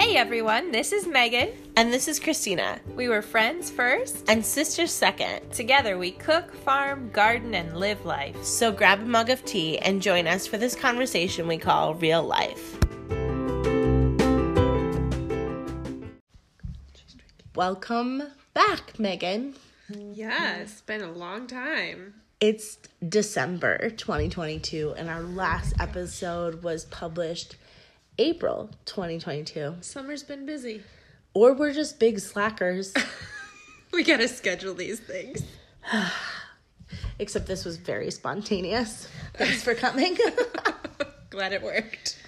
Hey everyone, this is Megan. And this is Christina. We were friends first. And sisters second. Together we cook, farm, garden, and live life. So grab a mug of tea and join us for this conversation we call real life. Welcome back, Megan. Yeah, it's been a long time. It's December 2022, and our last episode was published April 2022. Summer's been busy. Or we're just big slackers. we gotta schedule these things. Except this was very spontaneous. Thanks for coming. Glad it worked.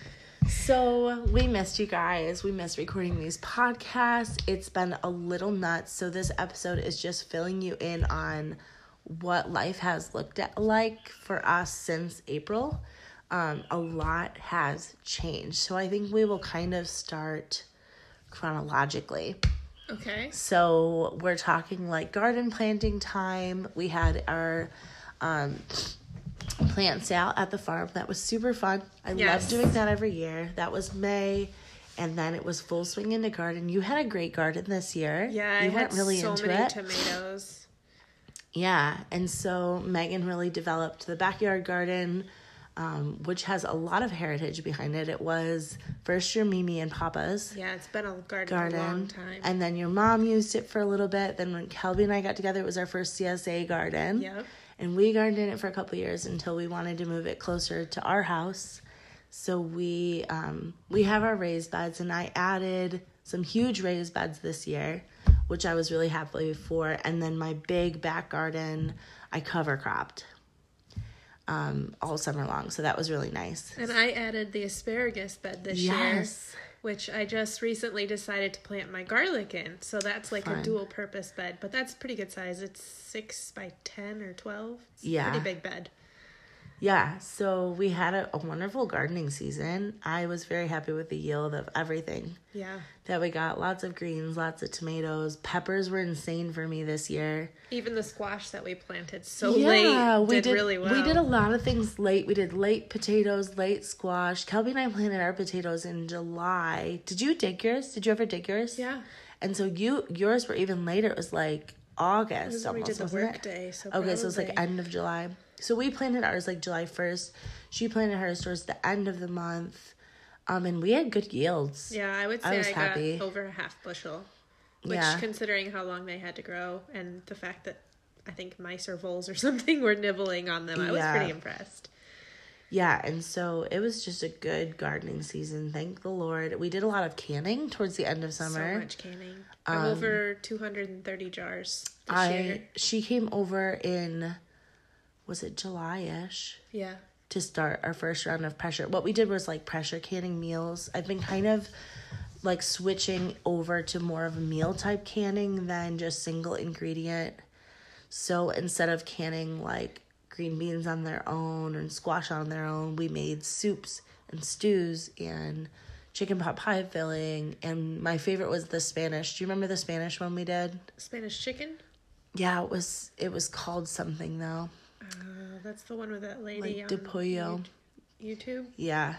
So, we missed you guys. We missed recording these podcasts. It's been a little nuts. So, this episode is just filling you in on what life has looked at like for us since April. Um, a lot has changed. So, I think we will kind of start chronologically. Okay. So, we're talking like garden planting time. We had our um, plant sale at the farm. That was super fun. I Yes. love doing that every year. That was May. And then it was full swing into garden. You had a great garden this year. Yeah, I you had so into many it. tomatoes. Yeah, and so Megan really developed the backyard garden, um, which has a lot of heritage behind it. It was first your Mimi and Papa's Yeah, it's been a garden, garden, a long time. and then your mom used it for a little bit. Then when Kelby and I got together, it was our first CSA garden. Yep. And we gardened in it for a couple years until we wanted to move it closer to our house. So we um, we have our raised beds, and I added some huge raised beds this year, which I was really happy for. And then my big back garden, I cover cropped um, all summer long. So that was really nice. And I added the asparagus bed this year, Yes. which I just recently decided to plant my garlic in. So that's like Fun. a dual purpose bed, but that's pretty good size. It's six by 10 or 12. It's a Yeah. Pretty big bed. Yeah, so we had a, a wonderful gardening season. I was very happy with the yield of everything Yeah. that we got. Lots of greens, lots of tomatoes. Peppers were insane for me this year. Even the squash that we planted so late we did, really well. We did a lot of things late. We did late potatoes, late squash. Kelby and I planted our potatoes in July. Did you dig yours? Did you ever dig yours? Yeah. And so you yours were even later. It was like August when we almost, did the work it? day. So Okay, so it's like end of July. So we planted ours like July first. She planted hers towards the end of the month. Um, and we had good yields. Yeah, I would say I, was got happy. over a half bushel. Which, Yeah. considering how long they had to grow and the fact that I think mice or voles or something were nibbling on them, I was pretty impressed. Yeah, and so it was just a good gardening season. Thank the Lord. We did a lot of canning towards the end of summer. So much canning. I'm over 230 jars this I year. she came over in was it July-ish Yeah. to start our first round of pressure. What we did was like pressure canning meals. I've been kind of like switching over to more of a meal type canning than just single ingredient. So instead of canning like green beans on their own and squash on their own, we made soups and stews and chicken pot pie filling. And my favorite was the Spanish. Do you remember the Spanish one we did? Spanish chicken? Yeah, it was it was called something though. Uh, that's the one with that lady Like de pollo. You- YouTube. Yeah.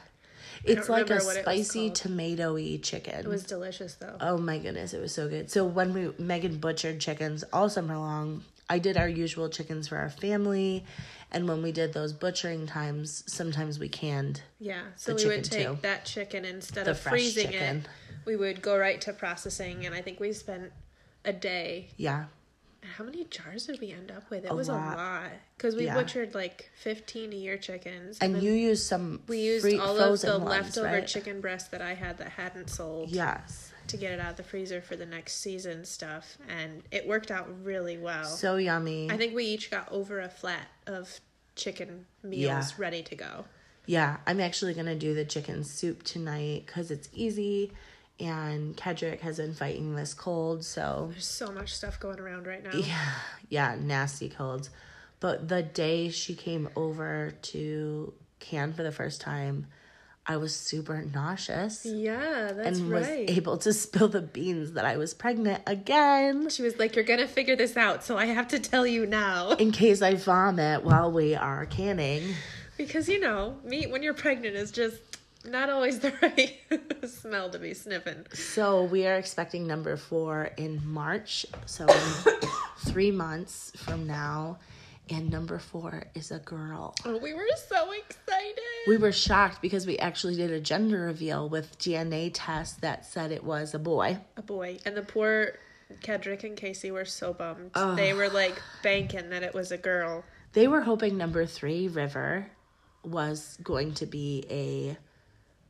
It's like a it spicy tomatoey chicken. It was delicious though. oh my goodness, it was so good. So when we Megan butchered chickens all summer long, I did our usual chickens for our family, and when we did those butchering times, sometimes we canned. Yeah, so The we would take too. that chicken instead The of freezing chicken. it. We would go right to processing, and I think we spent a day. Yeah. How many jars did we end up with? It A was lot. a lot because we Yeah. butchered like fifteen a year chickens, And then you used some we used free- all of the ones, leftover right? chicken breast that I had that hadn't sold Yes. to get it out of the freezer for the next season stuff, and it worked out really well. So yummy. I think we each got over a flat of chicken meals Yeah. ready to go. Yeah, I'm actually gonna do the chicken soup tonight because it's easy, and Kedrick has been fighting this cold, so There's so much stuff going around right now. yeah, yeah, nasty colds. But the day she came over to can for the first time, I was super nauseous Yeah, that's and was right. able to spill the beans that I was pregnant again She was like, You're gonna figure this out, so I have to tell you now. in case I vomit while we are canning. Because, you know, meat when you're pregnant is just not always the right smell to be sniffing. So we are expecting number four in March. So three months from now. And number four is a girl. Oh, we were so excited. We were shocked because we actually did a gender reveal with DNA test that said it was a boy. a boy, and the poor Kedrick and Casey were so bummed. They were like banking that it was a girl. They were hoping number three, River, was going to be a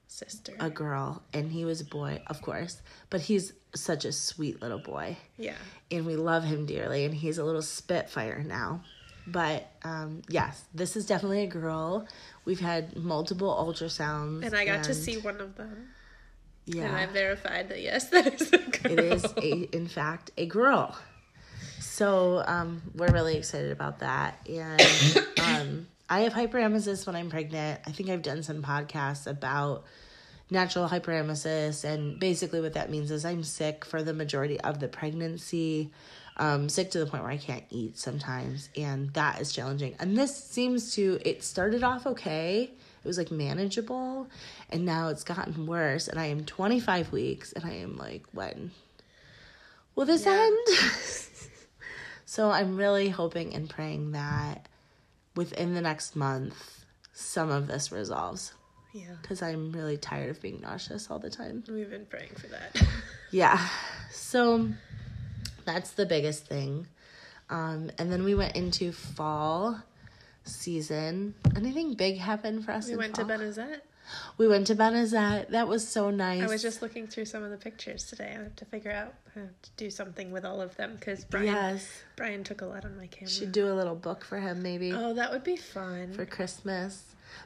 Sister. a girl, and he was a boy, of course. But he's such a sweet little boy, yeah. and we love him dearly. And he's a little spitfire now. But um, yes, this is definitely a girl. We've had multiple ultrasounds, And I got to see one of them. Yeah. And I verified that yes, that is a girl. it is a, in fact, a girl. So um, we're really excited about that, and um, I have hyperemesis when I'm pregnant. I think I've done some podcasts about natural hyperemesis, and basically what that means is I'm sick for the majority of the pregnancy, um, sick to the point where I can't eat sometimes, and that is challenging. And this seems to it started off okay. It was like manageable, and now it's gotten worse. And I am 25 weeks, and I am like, when will this Yeah. end? so I'm really hoping and praying that within the next month, some of this resolves Yeah. because I'm really tired of being nauseous all the time. We've been praying for that. Yeah. So that's the biggest thing. Um, and then we went into fall season. Anything big happened for us? We went fall? to Benezette. We went to Benezette. That was so nice. I was just looking through some of the pictures today. I have to figure out how to do something with all of them because Brian yes. Brian took a lot on my camera. Should do a little book for him maybe oh, that would be fun. for Christmas.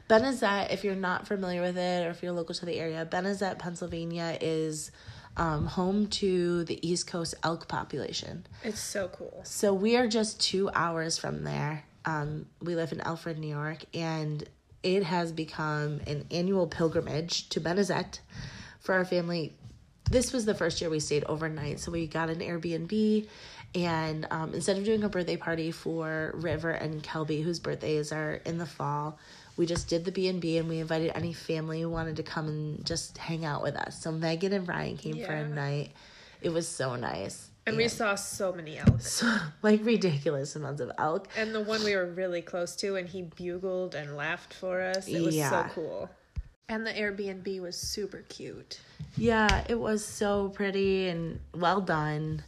Benezette, if you're not familiar with it or if you're local to the area, Benezette, Pennsylvania is um, home to the East Coast elk population. It's so cool. So we are just two hours from there. Um, we live in Alfred, New York, and it has become an annual pilgrimage to Benezette for our family. This was the first year we stayed overnight, so we got an Airbnb. And um, instead of doing a birthday party for River and Kelby, whose birthdays are in the fall, we just did the B&B and we invited any family who wanted to come and just hang out with us. So Megan and Ryan came for a night. It was so nice. And we saw so many elk. so like ridiculous amounts of elk. And the one we were really close to, and he bugled and laughed for us. It was Yeah. so cool. And the Airbnb was super cute. Yeah, it was so pretty and well done.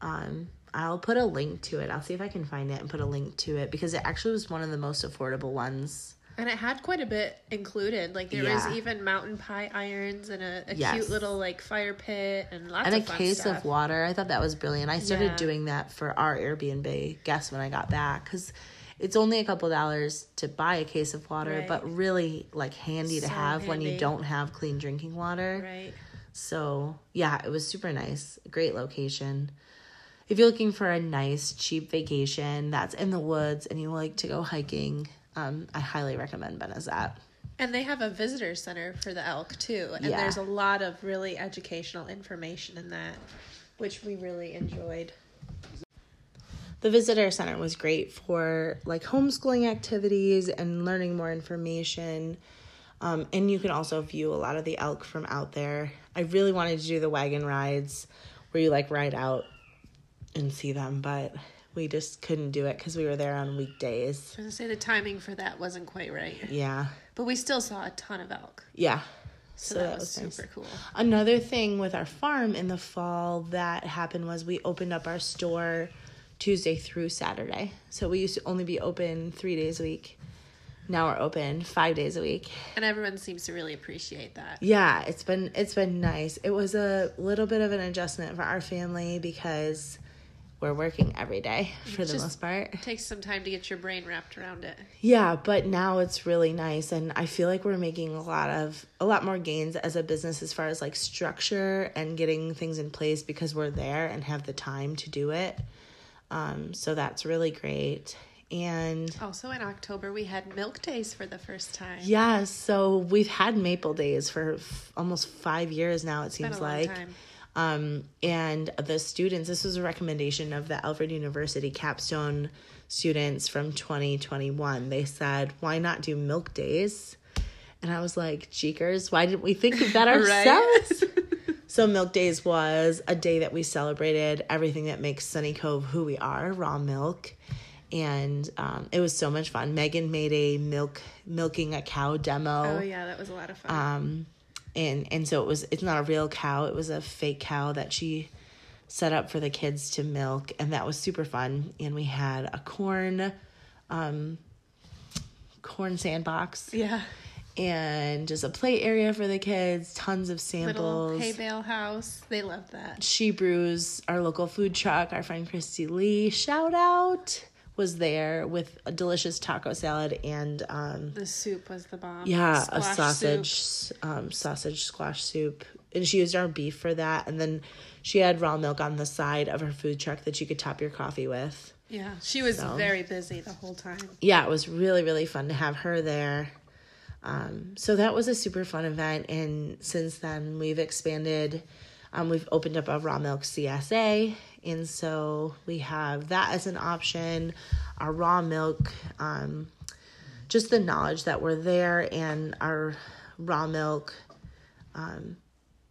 Um, I'll put a link to it. I'll see if I can find it and put a link to it because it actually was one of the most affordable ones. And it had quite a bit included. Like there Yeah. was even mountain pie irons and a, a Yes. cute little like fire pit and lots and a of fun case stuff. of water. I thought that was brilliant. I started Yeah. doing that for our Airbnb guests when I got back because it's only a couple dollars to buy a case of water, Right. but really like handy to So have when you don't have clean drinking water. Right. So, yeah, it was super nice. Great location. If you're looking for a nice, cheap vacation that's in the woods and you like to go hiking, um, I highly recommend Benezette. And they have a visitor center for the elk too. And Yeah. there's a lot of really educational information in that, which we really enjoyed. The visitor center was great for like homeschooling activities and learning more information. Um, and you can also view a lot of the elk from out there. I really wanted to do the wagon rides where you like ride out and see them, but we just couldn't do it because we were there on weekdays. I was gonna say the timing for that wasn't quite right. Yeah. But we still saw a ton of elk. Yeah. So, that, was, super cool. Another thing with our farm in the fall that happened was we opened up our store Tuesday through Saturday. So we used to only be open three days a week. Now we're open five days a week. And everyone seems to really appreciate that. Yeah, it's been it's been nice. It was a little bit of an adjustment for our family because we're working every day for the Just- most part. It takes some time to get your brain wrapped around it. Yeah, but now it's really nice and I feel like we're making a lot of a lot more gains as a business as far as like structure and getting things in place because we're there and have the time to do it. Um so that's really great. And Also in October we had milk days for the first time. yeah, so we've had Maple Days for f- almost 5 years now it It's seems like. time. Um, and the students, this was a recommendation of the Alfred University capstone students from 2021. They said, why not do milk days? And I was like, Jeekers, why didn't we think of that ourselves? so, Milk Days was a day that we celebrated everything that makes Sunny Cove who we are raw milk. And um, it was so much fun. Megan made a milk milking a cow demo Oh yeah, that was a lot of fun. um and and so it was it's not a real cow it was a fake cow that she set up for the kids to milk and that was super fun and we had a corn um corn sandbox yeah. and just a play area for the kids tons of samples Little hay bale house. They love that. she brews our local food truck our friend christy lee shout out was there with a delicious taco salad and um The soup was the bomb. yeah, Squash a sausage, um, sausage squash soup, and she used our beef for that. And then she had raw milk on the side of her food truck that you could top your coffee with. Yeah, she was So. very busy the whole time. Yeah, it was really really fun to have her there. Um, so that was a super fun event, and since then we've expanded. Um, we've opened up a raw milk CSA, and so we have that as an option. Our raw milk, um, just the knowledge that we're there, and our raw milk um,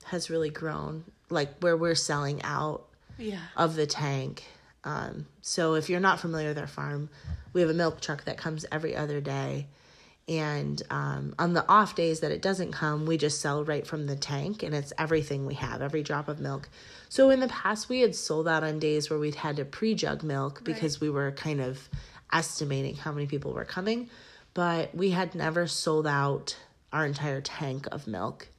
has really grown. Like where we're selling out Yeah. of the tank. Um, so if you're not familiar with our farm, we have a milk truck that comes every other day. And um, on the off days that it doesn't come, we just sell right from the tank, and it's everything we have, every drop of milk. So in the past, we had sold out on days where we'd had to pre jug milk because we were kind of estimating how many people were coming, but we had never sold out our entire tank of milk.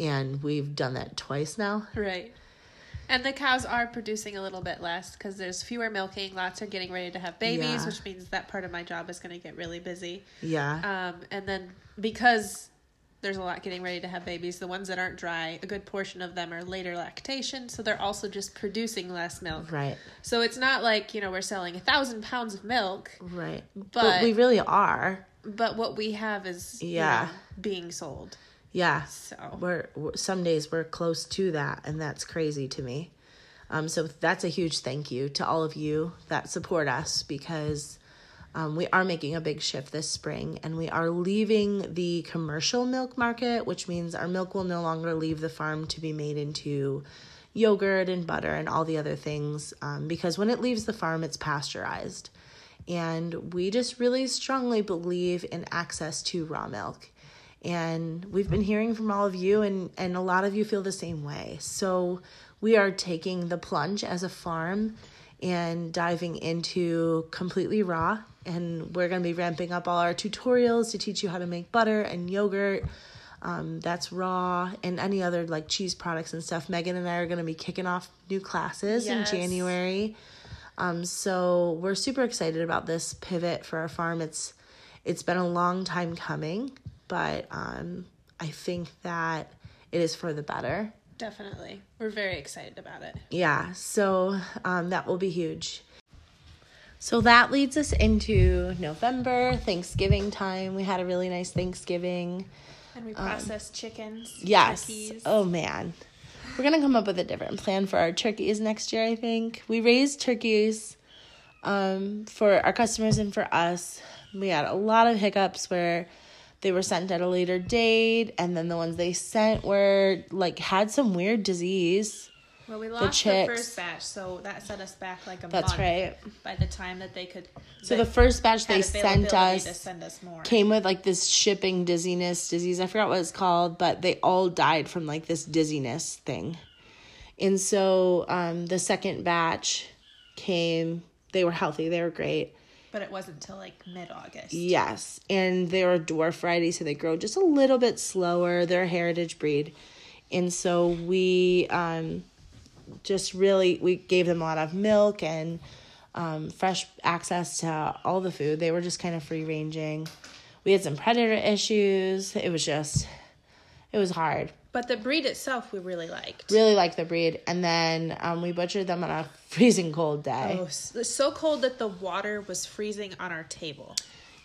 And we've done that twice now. Right. And the cows are producing a little bit less because there's fewer milking. Lots are getting ready to have babies, Yeah. which means that part of my job is going to get really busy. Yeah. Um, and then because there's a lot getting ready to have babies, the ones that aren't dry, a good portion of them are later lactation, so they're also just producing less milk. right. So it's not like you know we're selling a thousand pounds of milk, Right. But, But- we really are. but what we have is you Yeah. know, being sold. Yeah. So We're, we're some days we're close to that and that's crazy to me. Um so that's a huge thank you to all of you that support us because um, we are making a big shift this spring and we are leaving the commercial milk market, which means our milk will no longer leave the farm to be made into yogurt and butter and all the other things um, because when it leaves the farm, it's pasteurized. And we just really strongly believe in access to raw milk. And we've been hearing from all of you, and, and a lot of you feel the same way. So we are taking the plunge as a farm and diving into completely raw. And we're going to be ramping up all our tutorials to teach you how to make butter and yogurt. Um, that's raw and any other like cheese products and stuff. Megan and I are going to be kicking off new classes Yes. in January. Um, so we're super excited about this pivot for our farm. It's it's been a long time coming, but um, I think that it is for the better. definitely, we're very excited about it. Yeah, so um, that will be huge. So that leads us into November, Thanksgiving time. We had a really nice Thanksgiving. And we process chickens, Yes. turkeys. Oh man. We're gonna come up with a different plan for our turkeys next year, I think. We raised turkeys um for our customers and for us. We had a lot of hiccups where they were sent at a later date and then the ones they sent were like had some weird disease. Well, we lost the, chicks. first batch, so that set us back like a That's month. right. By the time that they could, So the first batch they sent us send us more. came with like this shipping dizziness disease. I forgot what it's called, but they all died from like this dizziness thing. And so um, the second batch came, they were healthy, they were great. But it wasn't until like mid August. Yes. And they were dwarf variety, so they grow just a little bit slower. They're a heritage breed. And so we um, just really we gave them a lot of milk and um, fresh access to all the food. They were just kind of free ranging. We had some predator issues. It was just it was hard. But the breed itself, we really liked. Really liked the breed. And then um, we butchered them on a freezing cold day. Oh, so cold that the water was freezing on our table.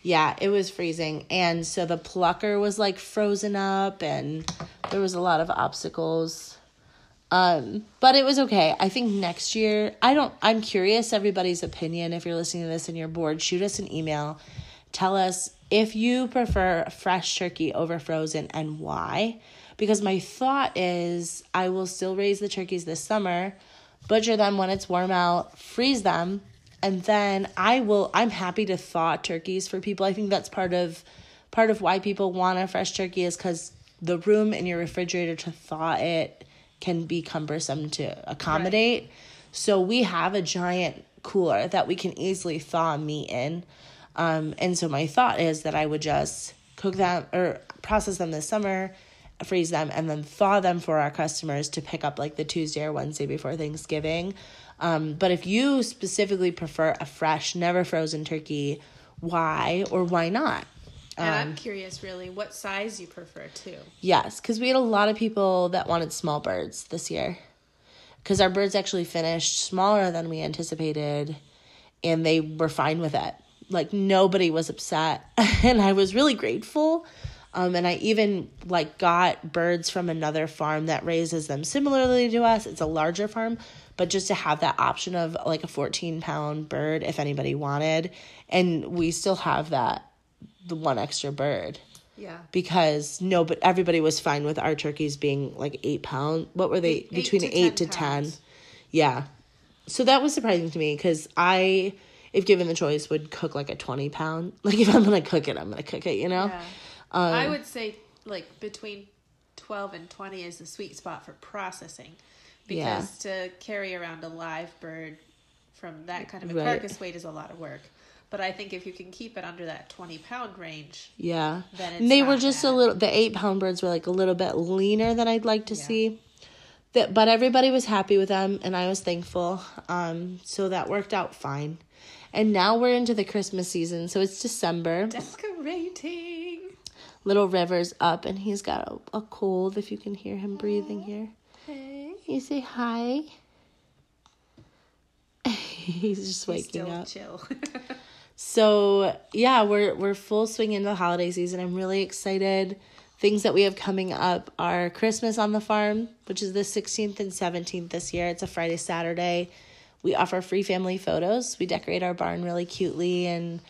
Yeah, it was freezing. And so the plucker was like frozen up and there was a lot of obstacles. Um, but it was okay. I think next year, I don't I'm curious everybody's opinion if you're listening to this and you're bored, shoot us an email. tell us if you prefer fresh turkey over frozen and why. Because my thought is I will still raise the turkeys this summer, butcher them when it's warm out, freeze them, and then I will I'm happy to thaw turkeys for people. I think that's part of part of why people want a fresh turkey is cuz the room in your refrigerator to thaw it can be cumbersome to accommodate. Right. So we have a giant cooler that we can easily thaw meat in. Um, and so my thought is that I would just cook them or process them this summer, freeze them, and then thaw them for our customers to pick up like the Tuesday or Wednesday before Thanksgiving. Um, but if you specifically prefer a fresh, never frozen turkey, why or why not? And um, I'm curious, really, what size you prefer too. Yes, because we had a lot of people that wanted small birds this year. Because our birds actually finished smaller than we anticipated, and they were fine with it. Like nobody was upset, and I was really grateful. Um, and I even like got birds from another farm that raises them similarly to us. It's a larger farm, but just to have that option of like a 14 pound bird if anybody wanted, and we still have that the one extra bird. Yeah. Because no, but everybody was fine with our turkeys being like eight pound. What were they eight, between eight to, eight 10, to ten? Yeah. So that was surprising to me because I, if given the choice, would cook like a twenty pound. Like if I'm gonna cook it, I'm gonna cook it. You know. Yeah. Um, I would say like between twelve and twenty is the sweet spot for processing, because yeah. to carry around a live bird from that kind of a right. carcass weight is a lot of work. But I think if you can keep it under that 20 pound range, yeah. Then they were just bad. a little, the eight pound birds were like a little bit leaner than I'd like to yeah. see. That, but everybody was happy with them and I was thankful. Um, so that worked out fine. And now we're into the Christmas season. So it's December. Decorating. Little River's up and he's got a, a cold if you can hear him breathing here. Hey. You say hi. he's just waking he's up. chill. So yeah, we're we're full swing into the holiday season. I'm really excited. Things that we have coming up are Christmas on the farm, which is the 16th and 17th this year. It's a Friday, Saturday. We offer free family photos. We decorate our barn really cutely and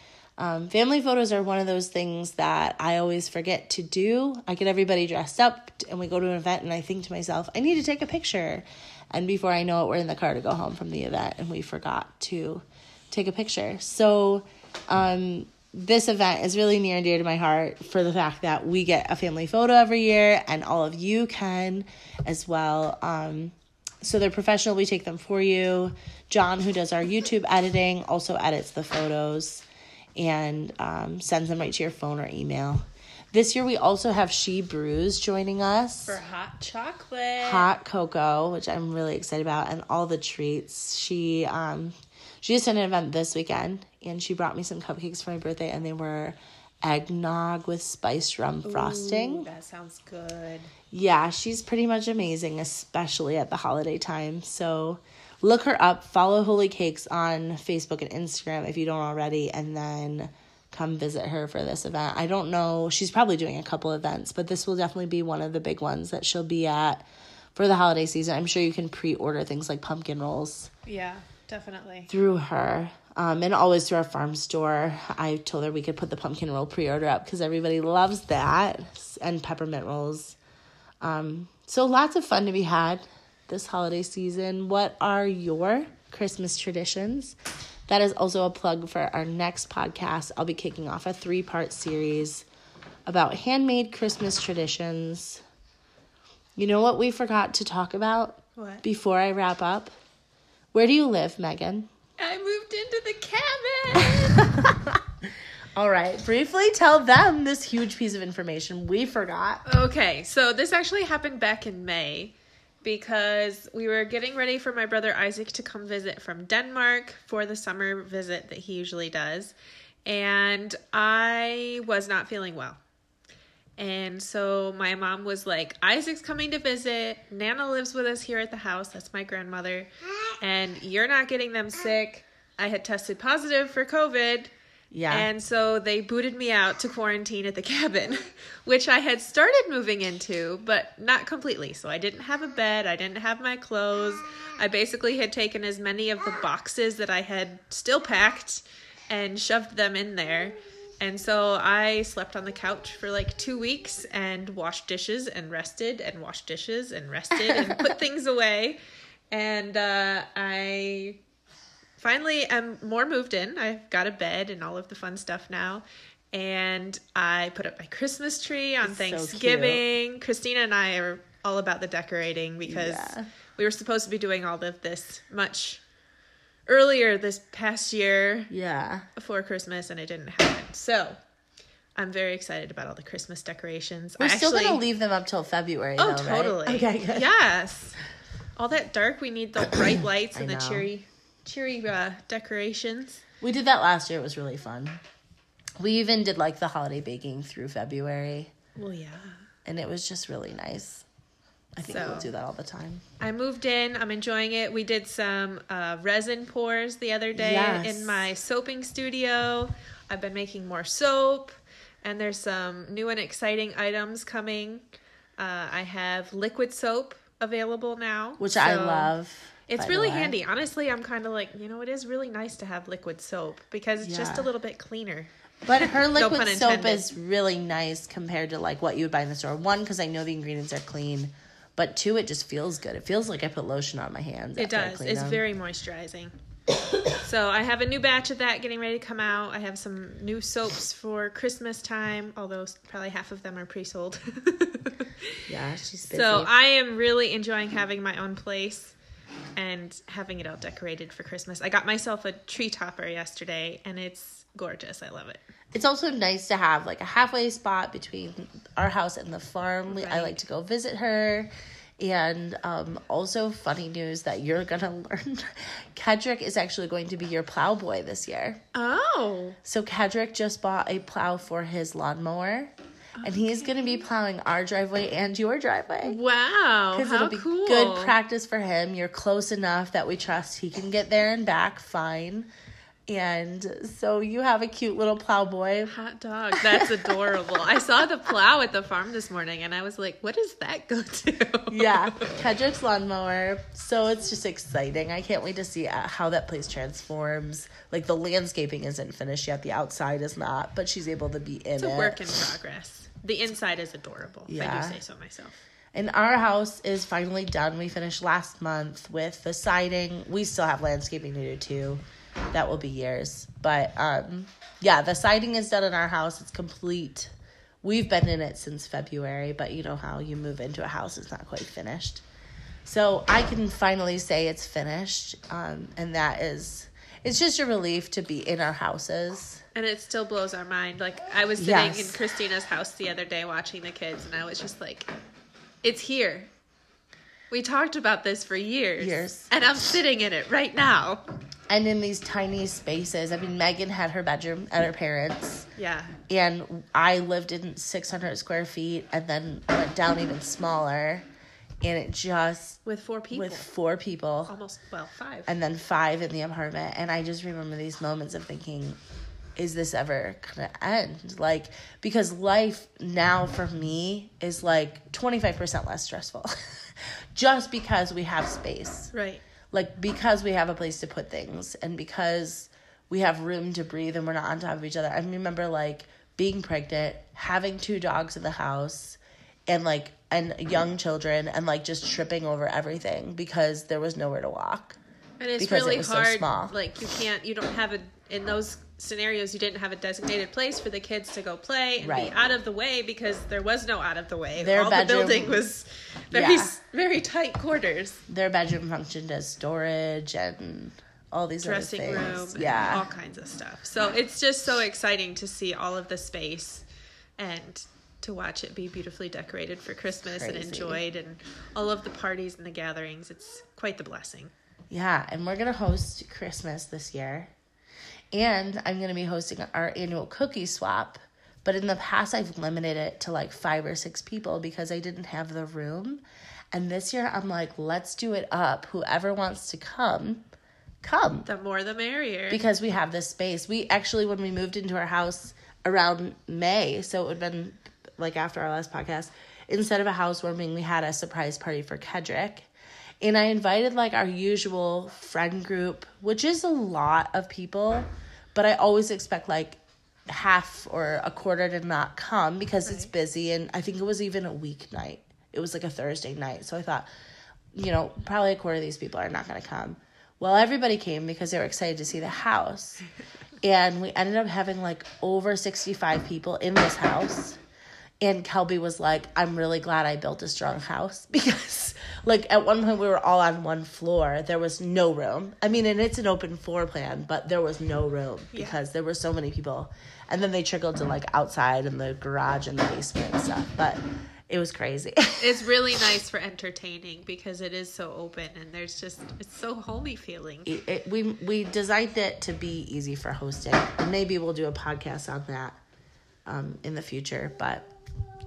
um, family photos are one of those things that I always forget to do. I get everybody dressed up and we go to an event, and I think to myself, I need to take a picture. And before I know it, we're in the car to go home from the event, and we forgot to take a picture. So um, this event is really near and dear to my heart for the fact that we get a family photo every year and all of you can as well. Um, so they're professional, we take them for you. John, who does our YouTube editing, also edits the photos and um, sends them right to your phone or email. This year we also have She Brews joining us for hot chocolate, hot cocoa, which I'm really excited about, and all the treats. She um, she just had an event this weekend and she brought me some cupcakes for my birthday and they were eggnog with spiced rum frosting. Ooh, that sounds good. Yeah, she's pretty much amazing, especially at the holiday time. So look her up, follow Holy Cakes on Facebook and Instagram if you don't already, and then come visit her for this event. I don't know, she's probably doing a couple events, but this will definitely be one of the big ones that she'll be at for the holiday season. I'm sure you can pre order things like pumpkin rolls. Yeah. Definitely. Through her. Um, and always through our farm store. I told her we could put the pumpkin roll pre order up because everybody loves that and peppermint rolls. Um, so lots of fun to be had this holiday season. What are your Christmas traditions? That is also a plug for our next podcast. I'll be kicking off a three part series about handmade Christmas traditions. You know what we forgot to talk about what? before I wrap up? Where do you live, Megan? I moved into the cabin. All right, briefly tell them this huge piece of information we forgot. Okay, so this actually happened back in May because we were getting ready for my brother Isaac to come visit from Denmark for the summer visit that he usually does. And I was not feeling well. And so my mom was like, Isaac's coming to visit. Nana lives with us here at the house. That's my grandmother. And you're not getting them sick. I had tested positive for COVID. Yeah. And so they booted me out to quarantine at the cabin, which I had started moving into, but not completely. So I didn't have a bed, I didn't have my clothes. I basically had taken as many of the boxes that I had still packed and shoved them in there And so I slept on the couch for like two weeks and washed dishes and rested and washed dishes and rested and put things away. And uh, I finally I'm more moved in. I've got a bed and all of the fun stuff now. And I put up my Christmas tree on It's so Thanksgiving. Christina and I are all about the decorating because Yeah. we were supposed to be doing all of this much earlier this past year Yeah. before Christmas and it didn't happen. So I'm very excited about all the Christmas decorations. We're I still actually, gonna leave them up till February. Oh, though, right? totally. Okay, good. Yes. All that dark, we need the bright lights and the know. cheery, cheery uh, decorations. We did that last year. It was really fun. We even did like the holiday baking through February, Well, yeah. and it was just really nice. I think So- we'll do that all the time. I moved in. I'm enjoying it. We did some uh, resin pours the other day Yes. in my soaping studio. I've been making more soap, and there's some new and exciting items coming. Uh, I have liquid soap available now, Which I love. It's really handy. Honestly, I'm kind of like, you know, it is really nice to have liquid soap because it's just a little bit cleaner. But her liquid pun soap is really nice compared to like what you would buy in the store. One, because I know the ingredients are clean, but two, it just feels good. It feels like I put lotion on my hands. It does. It's them. very moisturizing. so I have a new batch of that getting ready to come out. I have some new soaps for Christmas time, although probably half of them are pre-sold. yeah. She's busy. so I am really enjoying having my own place and having it all decorated for Christmas. I got myself a tree topper yesterday, and it's gorgeous. I love it. it's also nice to have like a halfway spot between our house and the farm. We I like to go visit her. And um, also, funny news that you're gonna learn Kedrick is actually going to be your plow boy this year. Oh, So Kedrick just bought a plow for his lawnmower, and he's going to be plowing our driveway and your driveway. wow! Because How it'll be cool! good practice for him. You're close enough that we trust he can get there and back fine. And so you have a cute little plow boy. Hot dog. That's adorable. I saw the plow at the farm this morning and I was like, what does that go to? Yeah, Kedrick's lawnmower. So it's just exciting. I can't wait to see uh, how that place transforms. Like the landscaping isn't finished yet, the outside is not, but she's able to be in It's a it. work in progress. The inside is adorable, if I do say so myself. And our house is finally done. We finished last month with the siding. We still have landscaping to do too. That will be years. But um yeah, the siding is done in our house. It's complete. We've been in it since February, but you know how you move into a house it's not quite finished. So I can finally say it's finished. Um and that is it's just a relief to be in our houses. And it still blows our mind. Like, I was sitting in Christina's house the other day watching the kids, and I was just like, it's here. We talked about this for years. Years. And I'm sitting in it right now. And in these tiny spaces. I mean Megan had her bedroom at her parents'. Yeah. and I lived in 600 square feet and then went down even smaller and it just With four people. with four people Almost, well, five. and then five in the apartment and I just remember these moments of thinking is this ever gonna end like because life now for me is like 25% less stressful just because we have space right. Like because we have a place to put things and because we have room to breathe and we're not on top of each other. I remember like being pregnant, having two dogs in the house and like and young children and like just tripping over everything because there was nowhere to walk. And it's because it really was so hard. small. Like you can't, you don't have a in those scenarios. You didn't have a designated place for the kids to go play and Right. be out of the way because there was no out of the way. Their All bedroom- the building was very Yeah. very tight quarters, Their bedroom functioned as storage and all these dressing other room, Yeah. all kinds of stuff. So it's just so exciting to see all of the space and to watch it be beautifully decorated for Christmas and enjoyed and all of the parties and the gatherings. It's quite the blessing. Yeah, and we're gonna host Christmas this year. And I'm gonna be hosting our annual cookie swap. But in the past I've limited it to like five or six people because I didn't have the room. And this year I'm like, let's do it up. Whoever wants to come, come. The more the merrier. Because we have this space. We actually when we moved into our house around May, so it would have been like after our last podcast, instead of a housewarming, we had a surprise party for Kedrick. And I invited like our usual friend group, which is a lot of people, but I always expect like half or a quarter to not come because it's busy and I think it was even a weeknight. It was like a Thursday night. So I thought, you know, probably a quarter of these people are not going to come. Well, everybody came because they were excited to see the house. and we ended up having like over 65 people in this house. And Kelby was like, I'm really glad I built a strong house because, like, at one point we were all on one floor. There was no room. I mean, and it's an open floor plan, but there was no room because there were so many people. And then they trickled to like outside in the garage and the basement and stuff. But it was crazy. It's really nice for entertaining because it is so open and there's just it's so homey feeling. it, it- we we designed it to be easy for hosting. And maybe we'll do a podcast on that um, in the future. But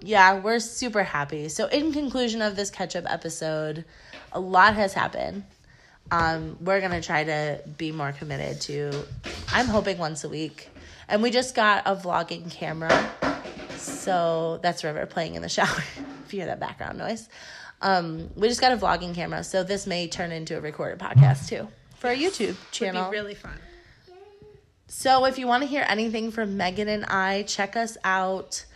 yeah, we're super happy. So in conclusion of this catch up episode, a lot has happened. Um, we're gonna try to be more committed to. I'm hoping once a week, and we just got a vlogging camera. So that's River playing in the shower. if you hear that background noise, um, we just got a vlogging camera. So this may turn into a recorded podcast too for our YouTube It'd channel. be really fun. So if you want to hear anything from Megan and I, check us out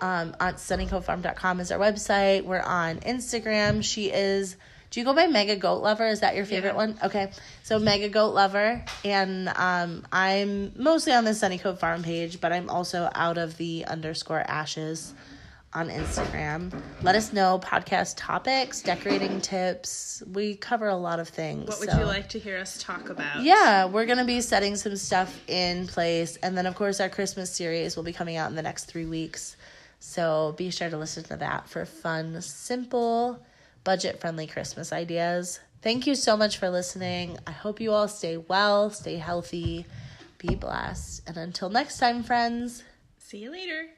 um, on sunnycovefarm.com is our website. We're on Instagram. She is, do you go by Mega Goat Lover? Is that your favorite Yeah. one? Okay. So Mega Goat Lover. And um, I'm mostly on the Sunny Cove Farm page, but I'm also out of the underscore ashes on Instagram. Let us know podcast topics, decorating tips. We cover a lot of things. What would so- you like to hear us talk about? yeah, we're going to be setting some stuff in place. And then, of course, our Christmas series will be coming out in the next three weeks. So be sure to listen to that for fun, simple, budget friendly Christmas ideas. Thank you so much for listening. I hope you all stay well, stay healthy, be blessed. And until next time, friends. See you later.